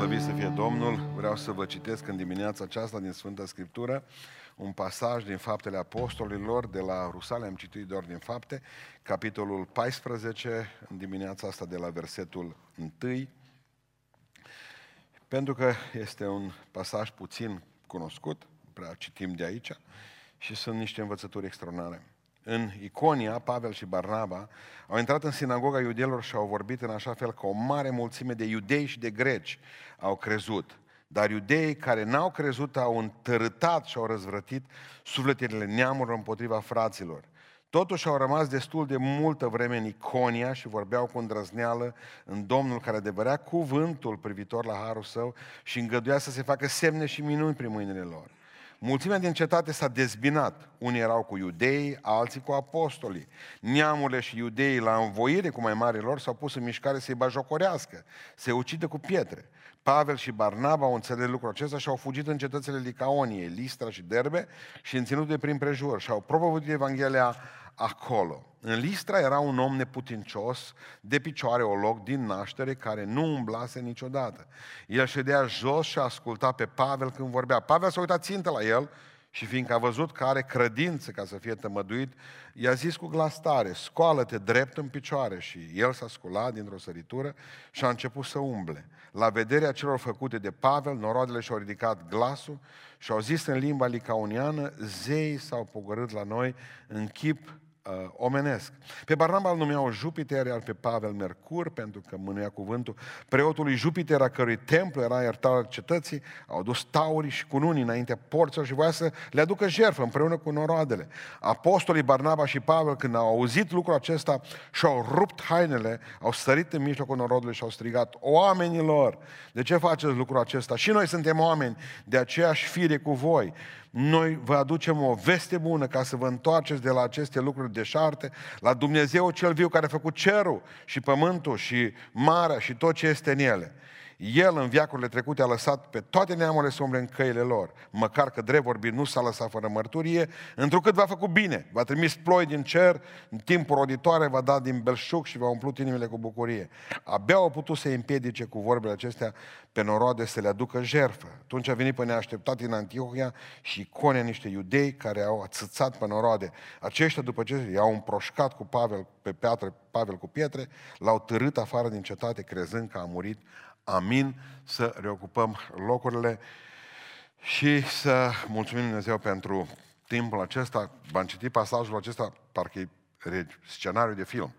Slăvit să fie Domnul! Vreau să vă citesc în dimineața aceasta din Sfânta Scriptură un pasaj din Faptele Apostolilor de la Rusale, am citit doar din Fapte, capitolul 14, în dimineața asta de la versetul 1, pentru că este un pasaj puțin cunoscut, prea citim de aici, și sunt niște învățături extraordinare în Iconia, Pavel și Barnaba, au intrat în sinagoga iudeilor și au vorbit în așa fel că o mare mulțime de iudei și de greci au crezut. Dar iudeii care n-au crezut au întărâtat și au răzvrătit sufletele neamurilor împotriva fraților. Totuși au rămas destul de multă vreme în Iconia și vorbeau cu îndrăzneală în Domnul care adevărea cuvântul privitor la harul său și îngăduia să se facă semne și minuni prin mâinile lor. Mulțimea din cetate s-a dezbinat. Unii erau cu iudei, alții cu apostolii. Neamurile și iudeii, la învoire cu mai mari lor, s-au pus în mișcare să-i bajocorească, să-i ucidă cu pietre. Pavel și Barnaba au înțeles lucrul acesta și au fugit în cetățile Licaoniei, Listra și Derbe și în ținut de prin prejur și au propovăduit Evanghelia acolo. În Listra era un om neputincios, de picioare o loc din naștere, care nu umblase niciodată. El ședea jos și asculta pe Pavel când vorbea. Pavel s-a uitat țintă la el și fiindcă a văzut că are credință ca să fie tămăduit, i-a zis cu glas tare, scoală-te drept în picioare. Și el s-a sculat dintr-o săritură și a început să umble. La vederea celor făcute de Pavel, noroadele și-au ridicat glasul și au zis în limba licaoniană, zei s-au pogorât la noi în chip uh, omenesc. Pe Barnaba îl numeau Jupiter, iar pe Pavel Mercur, pentru că mânuia cuvântul preotului Jupiter, a cărui templu era iertarea cetății, au dus taurii și cununii înaintea porților și voia să le aducă jertfă împreună cu noroadele. Apostolii Barnaba și Pavel, când au auzit lucrul acesta și-au rupt hainele, au sărit în mijlocul norodului și au strigat, oamenilor, de ce faceți lucrul acesta? Și noi suntem oameni de aceeași fire cu voi noi vă aducem o veste bună ca să vă întoarceți de la aceste lucruri deșarte, la Dumnezeu cel viu care a făcut cerul și pământul și marea și tot ce este în ele. El în viacurile trecute a lăsat pe toate neamurile să umble în căile lor, măcar că drept vorbit nu s-a lăsat fără mărturie, întrucât v-a făcut bine, v-a trimis ploi din cer, în timpul roditoare v-a dat din belșug și v-a umplut inimile cu bucurie. Abia au putut să împiedice cu vorbele acestea pe noroade să le aducă jerfă. Atunci a venit pe neașteptat în Antiohia și icone niște iudei care au ațățat pe noroade. Aceștia, după ce i-au împroșcat cu Pavel pe piatră, Pavel cu pietre, l-au târât afară din cetate, crezând că a murit Amin, să reocupăm locurile și să mulțumim Dumnezeu pentru timpul acesta. V-am citit pasajul acesta, parcă e scenariu de film,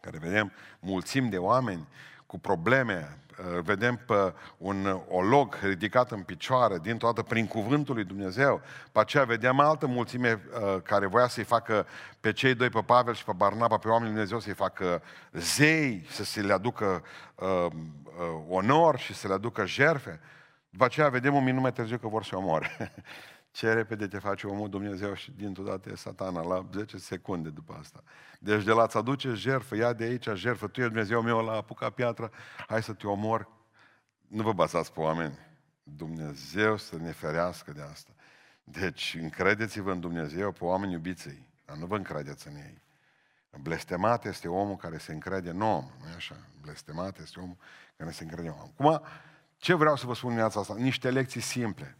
care vedem mulțimi de oameni cu probleme, uh, vedem pe un olog ridicat în picioare, din toată prin cuvântul lui Dumnezeu. Pe aceea vedem altă mulțime uh, care voia să-i facă pe cei doi, pe Pavel și pe Barnaba, pe oamenii Dumnezeu, să-i facă zei, să se le aducă uh, uh, onor și să le aducă jerfe. După aceea vedem un minut mai târziu că vor să omoare. Ce repede te face omul Dumnezeu și dintr-o dată e satana, la 10 secunde după asta. Deci de la ți aduce jertfă, ia de aici jertfă, tu ești Dumnezeu meu, la apuca piatră, hai să te omor. Nu vă basați pe oameni. Dumnezeu să ne ferească de asta. Deci încredeți-vă în Dumnezeu, pe oameni iubiți dar nu vă încredeți în ei. Blestemat este omul care se încrede în om, nu așa? Blestemat este omul care se încrede în om. Acum, ce vreau să vă spun în asta? Niște lecții simple.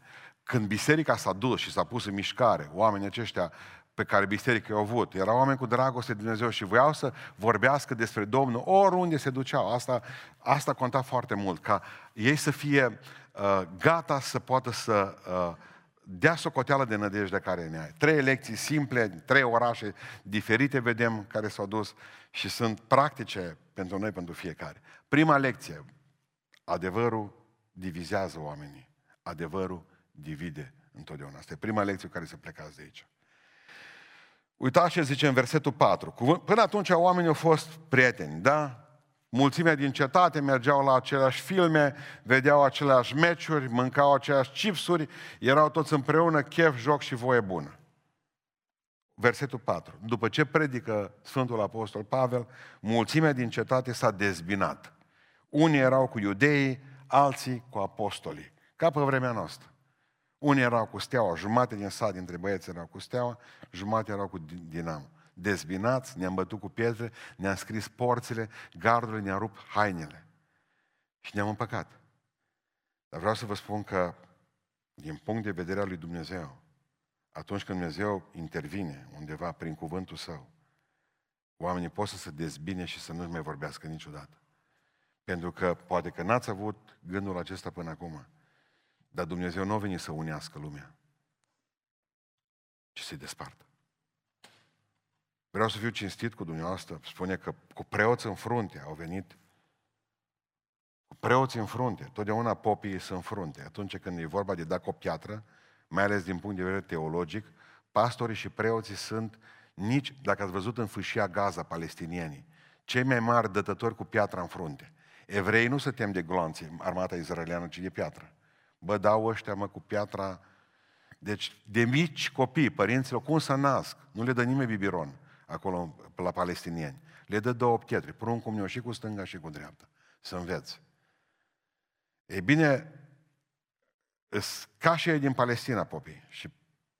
Când biserica s-a dus și s-a pus în mișcare, oamenii aceștia pe care biserica i-au avut, erau oameni cu dragoste de Dumnezeu și voiau să vorbească despre Domnul oriunde se duceau. Asta, asta conta foarte mult, ca ei să fie uh, gata să poată să uh, dea socoteală de nădejde care ne ai. Trei lecții simple, trei orașe diferite vedem care s-au dus și sunt practice pentru noi, pentru fiecare. Prima lecție, adevărul divizează oamenii. Adevărul divide întotdeauna. Asta e prima lecție care se plecați de aici. Uitați ce zice în versetul 4. Până atunci oamenii au fost prieteni, da? Mulțimea din cetate mergeau la aceleași filme, vedeau aceleași meciuri, mâncau aceleași chipsuri, erau toți împreună, chef, joc și voie bună. Versetul 4. După ce predică Sfântul Apostol Pavel, mulțimea din cetate s-a dezbinat. Unii erau cu iudeii, alții cu apostolii. Ca pe vremea noastră. Unii erau cu steaua, jumate din sat dintre băieți erau cu steaua, jumate erau cu dinam. Dezbinați, ne-am bătut cu pietre, ne-am scris porțile, gardurile ne-a rupt hainele. Și ne-am împăcat. Dar vreau să vă spun că, din punct de vedere al lui Dumnezeu, atunci când Dumnezeu intervine undeva prin cuvântul Său, oamenii pot să se dezbine și să nu mai vorbească niciodată. Pentru că poate că n-ați avut gândul acesta până acum, dar Dumnezeu nu a venit să unească lumea, ci să-i despartă. Vreau să fiu cinstit cu dumneavoastră. Spune că cu preoți în frunte au venit cu preoți în frunte. Totdeauna popii sunt în frunte. Atunci când e vorba de da cu o piatră, mai ales din punct de vedere teologic, pastorii și preoții sunt nici, dacă ați văzut în fâșia Gaza, palestinienii, cei mai mari dătători cu piatra în frunte. Evrei nu se tem de gloanțe, armata izraeliană, ci de piatră. Bă, dau ăștia, mă, cu piatra... Deci, de mici copii, părinților, cum să nasc? Nu le dă nimeni bibiron acolo la palestinieni. Le dă două pietre, pruncul meu și cu stânga și cu dreapta. Să înveți. Ei bine, ca și ei din Palestina, popii și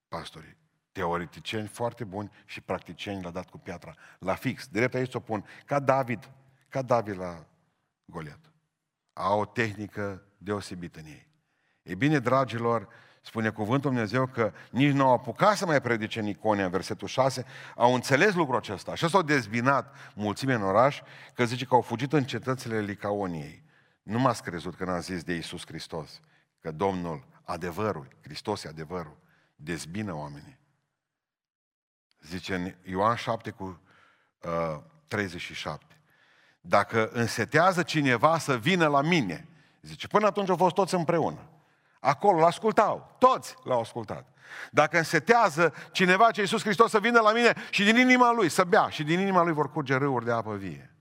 pastorii. Teoreticieni foarte buni și practicieni l-a dat cu piatra la fix. Drept aici o pun, ca David, ca David la Goliat. Au o tehnică deosebită în ei. E bine, dragilor, spune cuvântul Dumnezeu că nici nu au apucat să mai predice în Iconia, în versetul 6, au înțeles lucrul acesta. Așa s-au dezbinat mulțime în oraș, că zice că au fugit în cetățile Licaoniei. Nu m-ați crezut că n-am zis de Iisus Hristos, că Domnul, adevărul, Hristos e adevărul, dezbină oamenii. Zice în Ioan 7 cu uh, 37. Dacă însetează cineva să vină la mine, zice, până atunci au fost toți împreună. Acolo l-ascultau, toți l-au ascultat. Dacă însetează cineva ce Iisus Hristos să vină la mine și din inima lui să bea și din inima lui vor curge râuri de apă vie.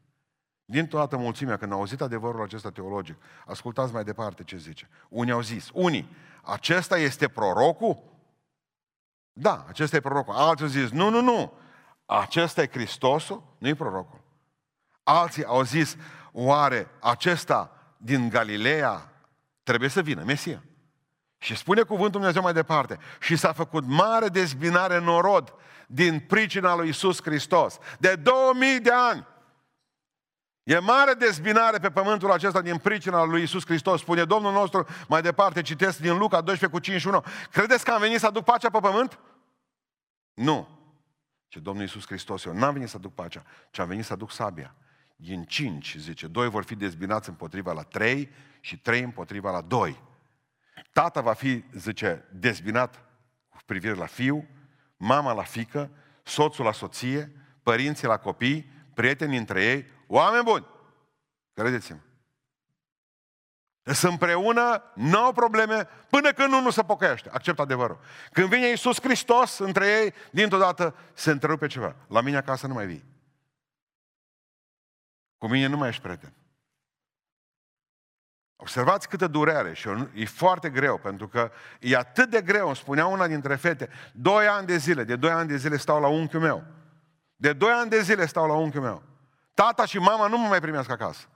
Din toată mulțimea, când au auzit adevărul acesta teologic, ascultați mai departe ce zice. Unii au zis, unii, acesta este prorocul? Da, acesta e prorocul. Alții au zis, nu, nu, nu, acesta e Hristosul, nu e prorocul. Alții au zis, oare acesta din Galileea trebuie să vină, Mesia. Și spune cuvântul Dumnezeu mai departe, și s-a făcut mare dezbinare în orod din pricina lui Isus Hristos. De 2000 de ani. E mare dezbinare pe pământul acesta din pricina lui Isus Hristos. Spune Domnul nostru, mai departe, citesc din Luca 12 cu 51. Credeți că am venit să aduc pacea pe pământ? Nu. Ce Domnul Isus Hristos, eu n-am venit să aduc pacea, ci am venit să aduc sabia. Din cinci, zice, doi vor fi dezbinați împotriva la trei și trei împotriva la doi. Tata va fi, zice, dezbinat cu privire la fiu, mama la fică, soțul la soție, părinții la copii, prietenii între ei, oameni buni. Credeți-mă. Sunt împreună, nu au probleme, până când unul se pocăiește. Accept adevărul. Când vine Iisus Hristos între ei, dintr-o dată se întrerupe ceva. La mine acasă nu mai vii. Cu mine nu mai ești prieten. Observați câtă durere și e foarte greu, pentru că e atât de greu, îmi spunea una dintre fete, doi ani de zile, de doi ani de zile stau la unchiul meu. De doi ani de zile stau la unchiul meu. Tata și mama nu mă mai primesc acasă.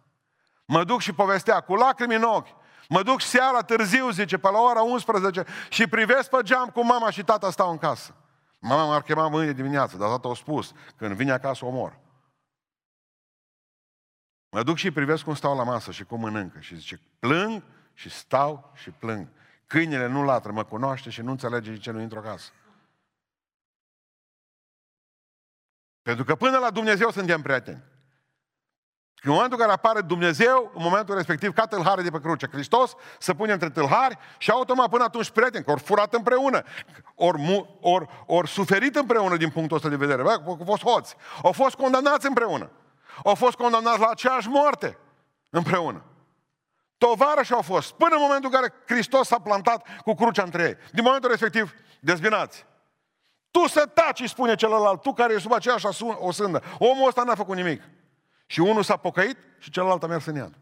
Mă duc și povestea cu lacrimi în ochi. Mă duc seara târziu, zice, pe la ora 11 și privesc pe geam cu mama și tata stau în casă. Mama m-ar chema mâine dimineață, dar tata a spus, când vine acasă omor. Mă duc și privesc cum stau la masă și cum mănâncă și zice, plâng și stau și plâng. Câinele nu latră, mă cunoaște și nu înțelege de ce nu intru acasă. Pentru că până la Dumnezeu suntem prieteni. În momentul în care apare Dumnezeu, în momentul respectiv, ca tâlhare de pe cruce, Hristos se pune între tâlhari și automat până atunci prieteni, că ori furat împreună, ori, ori, ori suferit împreună din punctul ăsta de vedere. Bă, au fost hoți, au fost condamnați împreună. Au fost condamnați la aceeași moarte împreună. Tovarăși au fost, până în momentul în care Hristos s-a plantat cu crucea între ei. Din momentul respectiv, dezbinați. Tu să taci, spune celălalt, tu care ești sub aceeași o sândă. Omul ăsta n-a făcut nimic. Și unul s-a pocăit și celălalt a mers în iad.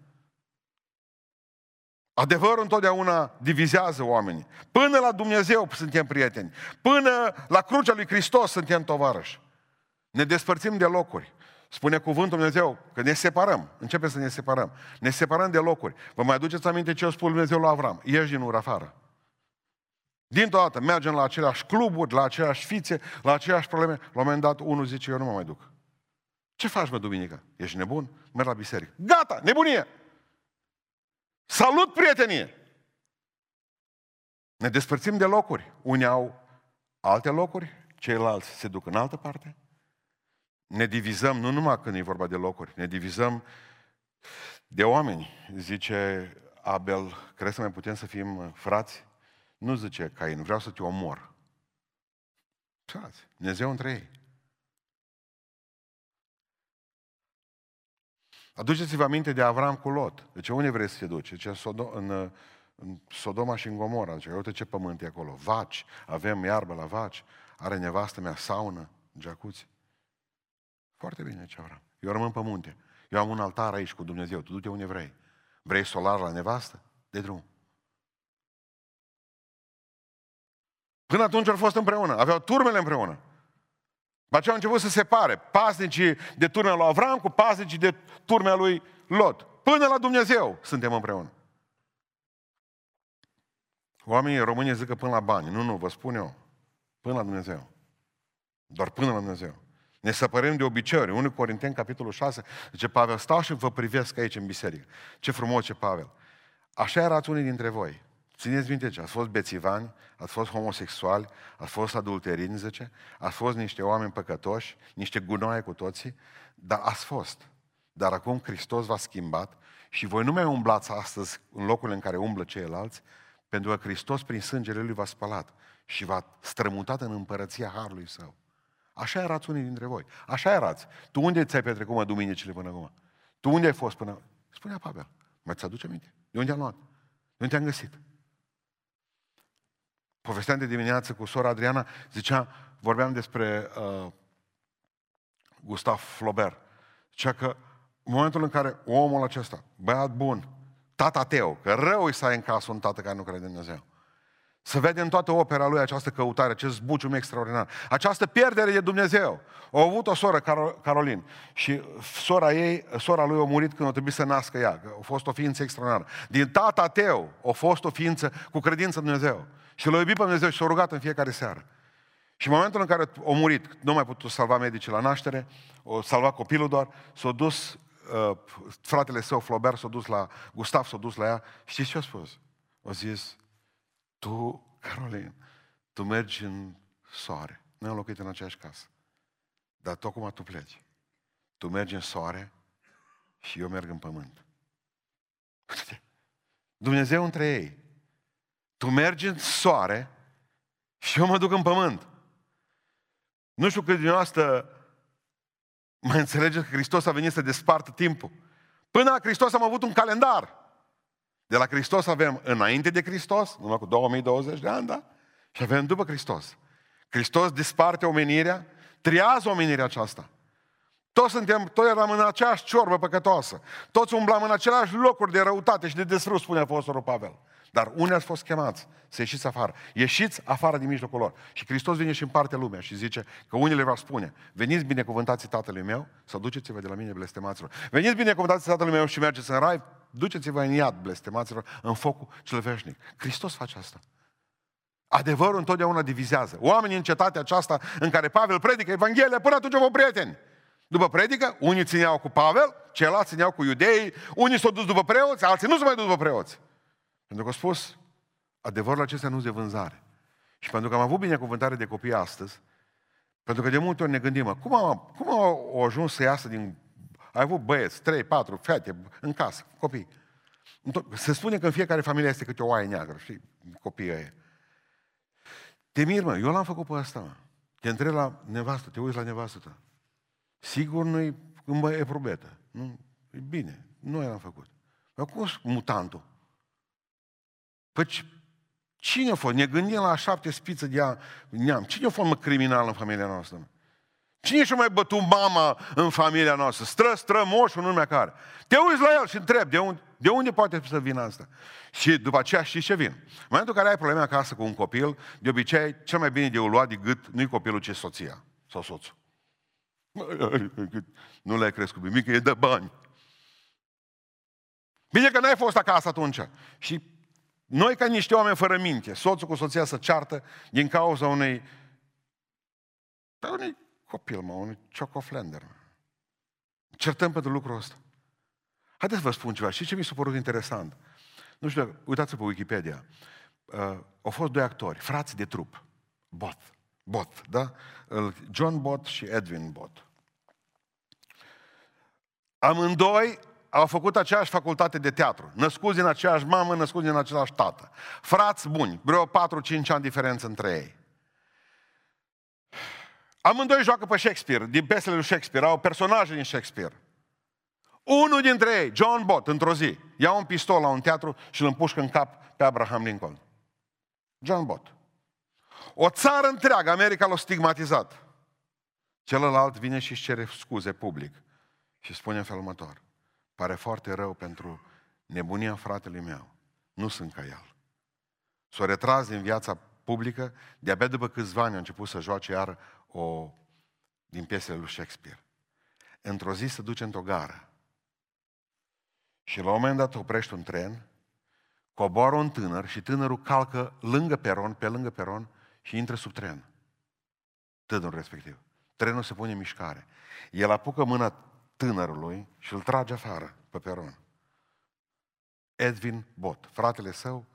Adevărul întotdeauna divizează oamenii. Până la Dumnezeu suntem prieteni. Până la crucea lui Hristos suntem tovarăși. Ne despărțim de locuri. Spune cuvântul Dumnezeu că ne separăm. Începe să ne separăm. Ne separăm de locuri. Vă mai aduceți aminte ce a spus Dumnezeu la Avram? Ieși din ur afară. Dintr-o dată mergem la aceleași cluburi, la aceleași fițe, la aceleași probleme. La un moment dat unul zice, eu nu mă mai duc. Ce faci, mă, duminică? Ești nebun? Merg la biserică. Gata, nebunie! Salut, prietenie! Ne despărțim de locuri. Unii au alte locuri, ceilalți se duc în altă parte. Ne divizăm nu numai când e vorba de locuri, ne divizăm de oameni. Zice Abel, crezi să mai putem să fim frați? Nu zice Cain, vreau să te omor. Frați, Dumnezeu între ei. Aduceți-vă aminte de Avram cu Lot. De ce unde vrei să te duci? Deci în, Sodom, în, în Sodoma și în Gomora. Zice, uite ce pământ e acolo. Vaci, avem iarbă la vaci. Are nevastă mea saună, jacuzzi. Foarte bine ce Avram. Eu rămân pe munte. Eu am un altar aici cu Dumnezeu. Tu du-te unde vrei. Vrei solar la nevastă? De drum. Până atunci au fost împreună. Aveau turmele împreună. După aceea au început să se separe. Pasnicii de turmea lui Avram cu pasnicii de turmea lui Lot. Până la Dumnezeu suntem împreună. Oamenii români zic că până la bani. Nu, nu, vă spun eu. Până la Dumnezeu. Doar până la Dumnezeu. Ne săpărăm de obiceiuri. 1 Corinteni, capitolul 6, zice Pavel, stau și vă privesc aici în biserică. Ce frumos ce Pavel. Așa erați unii dintre voi. Țineți minte ce, ați fost bețivani, ați fost homosexuali, ați fost adulterini, zice, ați fost niște oameni păcătoși, niște gunoaie cu toții, dar ați fost. Dar acum Hristos v-a schimbat și voi nu mai umblați astăzi în locul în care umblă ceilalți, pentru că Hristos prin sângele Lui v-a spălat și v-a strămutat în împărăția Harului Său. Așa erați unii dintre voi. Așa erați. Tu unde ți-ai petrecut, mă, duminicile până acum? Tu unde ai fost până... Spunea Pavel. Mai ți-aduce aminte? De unde am luat? De unde am găsit? Povesteam de dimineață cu sora Adriana, zicea, vorbeam despre uh, Gustav Flaubert. Zicea că în momentul în care omul acesta, băiat bun, tata tău, că rău îi să ai în casă un tată care nu crede în Dumnezeu. Să vede în toată opera lui această căutare, acest zbucium extraordinar. Această pierdere de Dumnezeu. A avut o soră, Carolin, și sora ei, sora lui a murit când a trebuit să nască ea. A fost o ființă extraordinară. Din tata tău a fost o ființă cu credință în Dumnezeu. Și l-a iubit pe Dumnezeu și s-a rugat în fiecare seară. Și în momentul în care a murit, nu mai putut salva medicii la naștere, o salva copilul doar, s-a dus, uh, fratele său, Flaubert, s-a dus la, Gustav s-a dus la ea. Știți ce a spus? A zis, tu, Carolin, tu mergi în soare. Noi am locuit în aceeași casă. Dar tocmai tu pleci. Tu mergi în soare și eu merg în pământ. Dumnezeu între ei. Tu mergi în soare și eu mă duc în pământ. Nu știu cât dumneavoastră mai înțelegeți că Hristos a venit să despartă timpul. Până la Hristos am avut un calendar. De la Hristos avem înainte de Hristos, numai cu 2020 de ani, da? Și avem după Hristos. Hristos disparte omenirea, triază omenirea aceasta. Toți suntem, toți eram în aceeași ciorbă păcătoasă. Toți umblam în aceleași locuri de răutate și de desfrus, spune Apostolul Pavel. Dar unii ați fost chemați să ieșiți afară. Ieșiți afară din mijlocul lor. Și Hristos vine și împarte lumea și zice că unii le va spune, veniți binecuvântați Tatălui meu, să duceți-vă de la mine blestemaților. Veniți binecuvântați Tatălui meu și mergeți în rai, duceți-vă în iad blestemaților, în focul cel veșnic. Hristos face asta. Adevărul întotdeauna divizează. Oamenii în cetatea aceasta în care Pavel predică Evanghelia, până atunci au prieteni. După predică, unii țineau cu Pavel, ceilalți țineau cu iudei, unii s-au dus după preoți, alții nu s-au mai dus după preoți. Pentru că a spus, adevărul acesta nu de vânzare. Și pentru că am avut binecuvântare de copii astăzi, pentru că de multe ori ne gândim, cum, am, cum au ajuns să iasă din... Ai avut băieți, trei, patru, fete în casă, copii. Se spune că în fiecare familie este câte o oaie neagră, știi, copiii ăia. Te mir, mă, eu l-am făcut pe asta, mă. Te întreb la nevastă, te uiți la nevastă ta. Sigur nu-i e probetă. Nu, e bine, nu l-am făcut. Acum mutantul. Păi cine a fost? Ne gândim la șapte spițe de neam. Cine a fost mă criminal în familia noastră? Cine și-a mai bătut mama în familia noastră? Stră, stră, moșul, nu numai care. Te uiți la el și întreb, de unde, de unde poate să vină asta? Și după aceea știi ce vin. În momentul în care ai probleme acasă cu un copil, de obicei, cel mai bine de o luat de gât nu-i copilul, ci soția sau soțul. Nu le-ai crescut bine, mică e de bani. Bine că n-ai fost acasă atunci. Și noi, ca niște oameni fără minte, soțul cu soția să ceartă din cauza unei... Pe unui copil, mă, unui ciocoflender. Certăm pentru lucrul ăsta. Haideți să vă spun ceva. Și ce mi s-a părut interesant? Nu știu, uitați pe Wikipedia. uh, au fost doi actori, frați de trup, Bot, Bot, da? John Bot și Edwin Bot. Amândoi au făcut aceeași facultate de teatru, născuți din aceeași mamă, născuți din același tată. Frați buni, vreo 4-5 ani diferență între ei. Amândoi joacă pe Shakespeare, din piesele lui Shakespeare, au personaje din Shakespeare. Unul dintre ei, John Bott, într-o zi, ia un pistol la un teatru și îl împușcă în cap pe Abraham Lincoln. John Bott. O țară întreagă, America l-a stigmatizat. Celălalt vine și își cere scuze public și spune în felul următor. Pare foarte rău pentru nebunia fratelui meu. Nu sunt ca el. S-a retras din viața publică, de-abia după câțiva ani a început să joace iar o din piesele lui Shakespeare. Într-o zi se duce într-o gară și la un moment dat oprește un tren, coboară un tânăr și tânărul calcă lângă peron, pe lângă peron și intră sub tren. Tânărul respectiv. Trenul se pune în mișcare. El apucă mâna tânărului și îl trage afară pe peron. Edwin Bot, fratele său,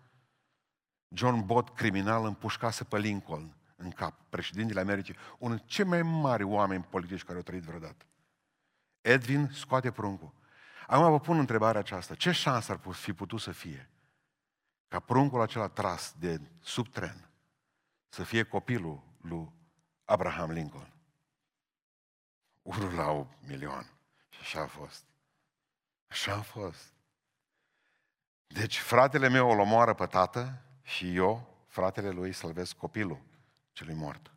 John Bot, criminal, împușcase pe Lincoln în cap, președintele Americii, unul dintre cei mai mari oameni politici care au trăit vreodată. Edwin scoate pruncul. Acum vă pun întrebarea aceasta. Ce șansă ar fi putut să fie ca pruncul acela tras de sub tren să fie copilul lui Abraham Lincoln? Unul la un milion. Și așa a fost. Așa a fost. Deci fratele meu îl omoară pe tată și eu, fratele lui, să-l copilul celui mort.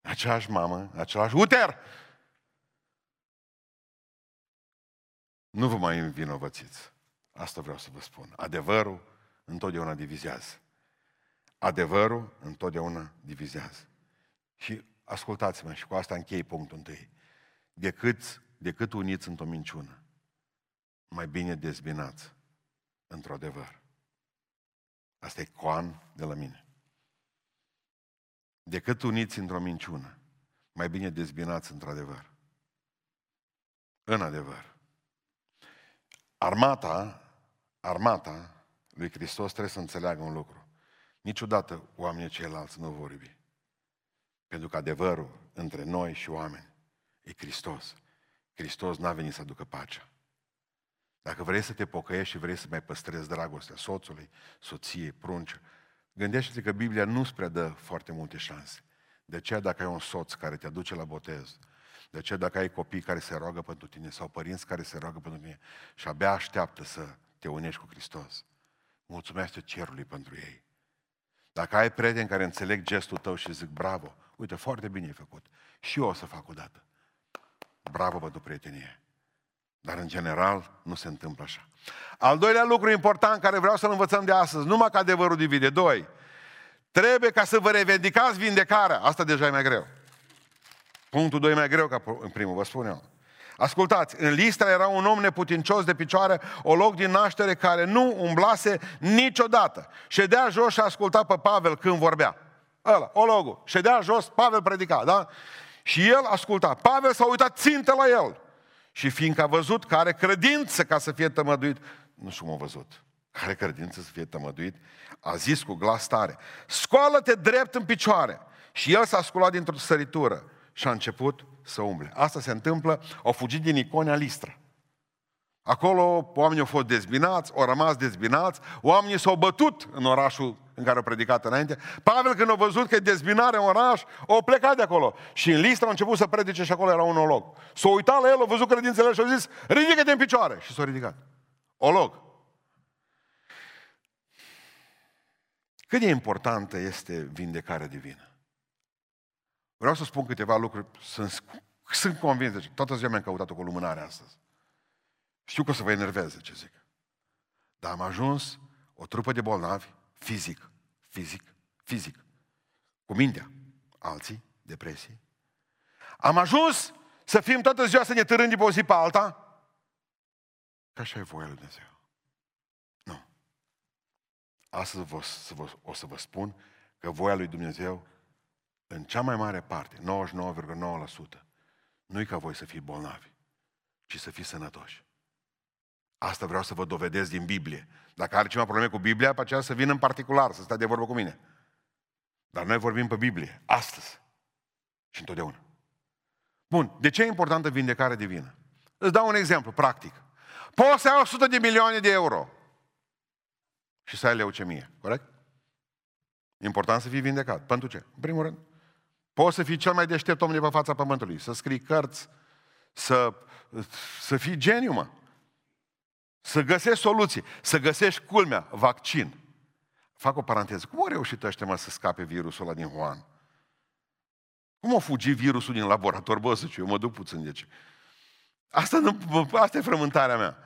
Aceeași mamă, același uter! Nu vă mai învinovățiți. Asta vreau să vă spun. Adevărul întotdeauna divizează. Adevărul întotdeauna divizează. Și ascultați-mă, și cu asta închei punctul întâi. Decât, decât uniți într-o minciună, mai bine dezbinați într-o adevăr. Asta e coan de la mine. Decât uniți într-o minciună, mai bine dezbinați într-adevăr. În adevăr. Armata, armata lui Hristos trebuie să înțeleagă un lucru. Niciodată oamenii ceilalți nu vor iubi. Pentru că adevărul între noi și oameni e Hristos. Hristos n-a venit să aducă pacea. Dacă vrei să te pocăiești și vrei să mai păstrezi dragostea soțului, soției, prunci, gândește-te că Biblia nu-ți predă foarte multe șanse. De aceea dacă ai un soț care te aduce la botez, de aceea dacă ai copii care se roagă pentru tine sau părinți care se roagă pentru tine și abia așteaptă să te unești cu Hristos, mulțumește cerului pentru ei. Dacă ai prieteni care înțeleg gestul tău și zic bravo, uite, foarte bine ai făcut, și eu o să fac o dată. Bravo pentru prietenie. Dar în general nu se întâmplă așa. Al doilea lucru important care vreau să-l învățăm de astăzi, numai că adevărul divide. Doi, trebuie ca să vă revendicați vindecarea. Asta deja e mai greu. Punctul 2 mai greu ca în primul, vă spun eu. Ascultați, în Listra era un om neputincios de picioare, o loc din naștere care nu umblase niciodată. Ședea jos și asculta pe Pavel când vorbea. Ăla, ologul. Ședea jos, Pavel predica, da? Și el asculta. Pavel s-a uitat țintă la el. Și fiindcă a văzut că are credință ca să fie tămăduit, nu știu cum a văzut, care credință să fie tămăduit, a zis cu glas tare, scoală-te drept în picioare. Și el s-a sculat dintr-o săritură și a început să umble. Asta se întâmplă, au fugit din Iconia Listra. Acolo oamenii au fost dezbinați, au rămas dezbinați, oamenii s-au bătut în orașul în care au predicat înainte. Pavel, când a văzut că e dezbinare în oraș, au plecat de acolo. Și în Listra a început să predice și acolo era un olog. S-a uitat la el, a văzut credințele și a zis, ridică-te în picioare. Și s-a ridicat. Olog. Cât de importantă este vindecarea divină? Vreau să spun câteva lucruri. Sunt, sunt convins, deci toată ziua mi-am căutat-o cu lumânare astăzi. Știu că o să vă enerveze ce zic. Dar am ajuns o trupă de bolnavi, fizic, fizic, fizic, cu mintea. Alții, depresii. Am ajuns să fim toată ziua să ne târâm de pe o zi pe alta. Că așa e voia lui Dumnezeu. Nu. Astăzi vă, să vă, o să vă spun că voia lui Dumnezeu în cea mai mare parte, 99,9%, nu e ca voi să fii bolnavi, ci să fii sănătoși. Asta vreau să vă dovedesc din Biblie. Dacă are ceva probleme cu Biblia, pe aceea să vină în particular, să stea de vorbă cu mine. Dar noi vorbim pe Biblie, astăzi și întotdeauna. Bun, de ce e importantă vindecare divină? Îți dau un exemplu practic. Poți să ai 100 de milioane de euro și să ai leucemie, corect? Important să fii vindecat. Pentru ce? În primul rând, poți să fii cel mai deștept om de pe fața pământului, să scrii cărți, să, să fii geniu, mă. Să găsești soluții, să găsești culmea, vaccin. Fac o paranteză. Cum au reușit ăștia mă să scape virusul ăla din Wuhan? Cum a fugit virusul din laborator? Bă, să eu mă duc puțin de ce. Asta, nu, asta e frământarea mea.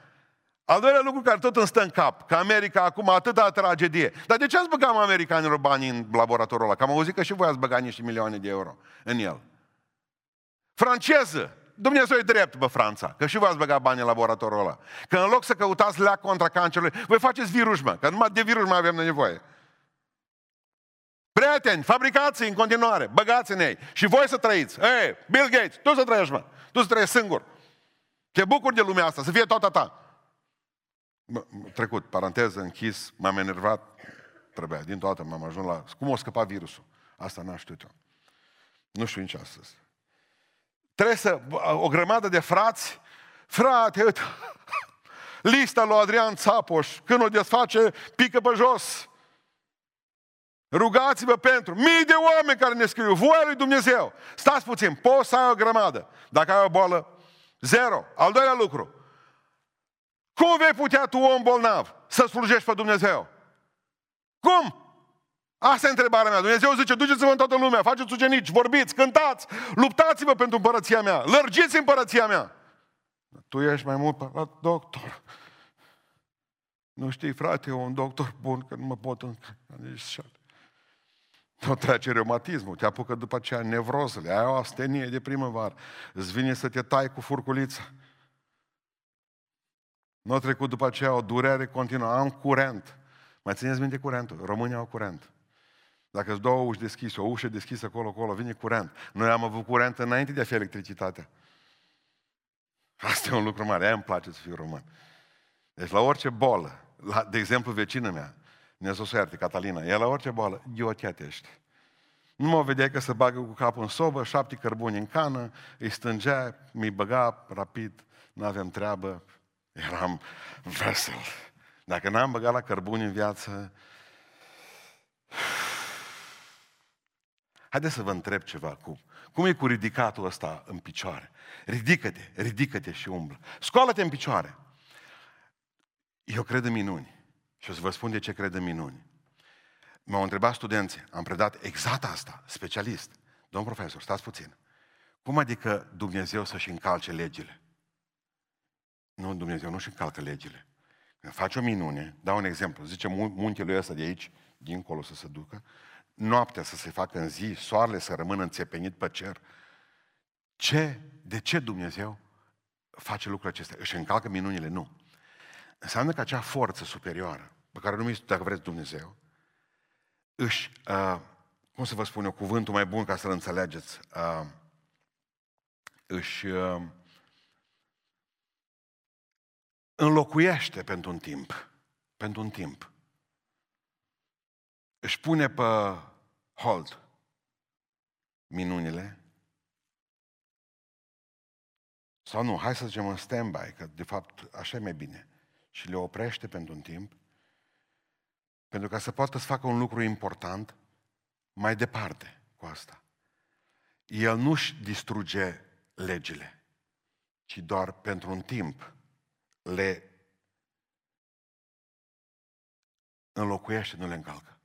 Al doilea lucru care tot îmi stă în cap, că America acum atâta tragedie. Dar de ce ați băgat americanilor bani în laboratorul ăla? Că am auzit că și voi ați băgat niște milioane de euro în el. Franceză, Dumnezeu e drept, bă, Franța, că și voi ați băgat bani în laboratorul ăla. Că în loc să căutați leac contra cancerului, voi faceți virus, mă, că numai de virus mai avem nevoie. Prieteni, fabricați în continuare, băgați în ei. Și voi să trăiți. Ei, Bill Gates, tu să trăiești, mă. Tu să trăiești singur. Te bucuri de lumea asta, să fie toată ta. Trecut, paranteză, închis, m-am enervat, trebuia, din toată m-am ajuns la... Cum o scăpa virusul? Asta n-am știut eu. Nu știu nici astăzi. Trebuie să... O grămadă de frați, frate, uite, lista lui Adrian Țapoș, când o desface, pică pe jos. Rugați-vă pentru mii de oameni care ne scriu, voia lui Dumnezeu. Stați puțin, poți să ai o grămadă. Dacă ai o boală, zero. Al doilea lucru, cum vei putea tu, om bolnav, să slujești pe Dumnezeu? Cum? Asta e întrebarea mea. Dumnezeu zice, duceți-vă în toată lumea, faceți ucenici, vorbiți, cântați, luptați-vă pentru împărăția mea, lărgiți împărăția mea. Tu ești mai mult la doctor. Nu știi, frate, eu un doctor bun, că nu mă pot încă. Nu trece reumatismul, te apucă după aceea nevrozele, ai o astenie de primăvară, îți vine să te tai cu furculița. Nu a trecut după aceea o durere continuă, am curent. Mai țineți minte curentul? Românii au curent. Dacă îți două uși deschise, o ușă deschisă acolo, acolo, vine curent. Noi am avut curent înainte de a fi electricitatea. Asta e un lucru mare, aia îmi place să fiu român. Deci la orice bolă, la, de exemplu vecină mea, Dumnezeu să ierte, Catalina, ea la orice boală, eu ești. Nu mă vedeai că se bagă cu capul în sobă, șapte cărbuni în cană, îi stângea, mi băga rapid, nu avem treabă, eram vesel. Dacă n-am băgat la cărbuni în viață, Haideți să vă întreb ceva acum. Cum e cu ridicatul ăsta în picioare? Ridică-te, ridică-te și umblă. Scoală-te în picioare. Eu cred în minuni. Și o să vă spun de ce cred în minuni. M-au întrebat studenții, am predat exact asta, specialist. Domn profesor, stați puțin. Cum adică Dumnezeu să-și încalce legile? Nu, Dumnezeu nu-și încalcă legile. Când face o minune, dau un exemplu, zice muntele ăsta de aici, dincolo să se ducă, noaptea să se facă în zi, soarele să rămână înțepenit pe cer. Ce, de ce Dumnezeu face lucrurile acestea? Își încalcă minunile? Nu. Înseamnă că acea forță superioară, pe care numiți, dacă vreți, Dumnezeu, își, uh, cum să vă spun eu, cuvântul mai bun ca să-l înțelegeți, uh, își uh, înlocuiește pentru un timp, pentru un timp. Își pune pe hold minunile sau nu, hai să zicem în stand-by, că de fapt așa e mai bine. Și le oprește pentru un timp, pentru ca să poată să facă un lucru important mai departe cu asta. El nu-și distruge legile, ci doar pentru un timp le înlocuiește, nu le încalcă.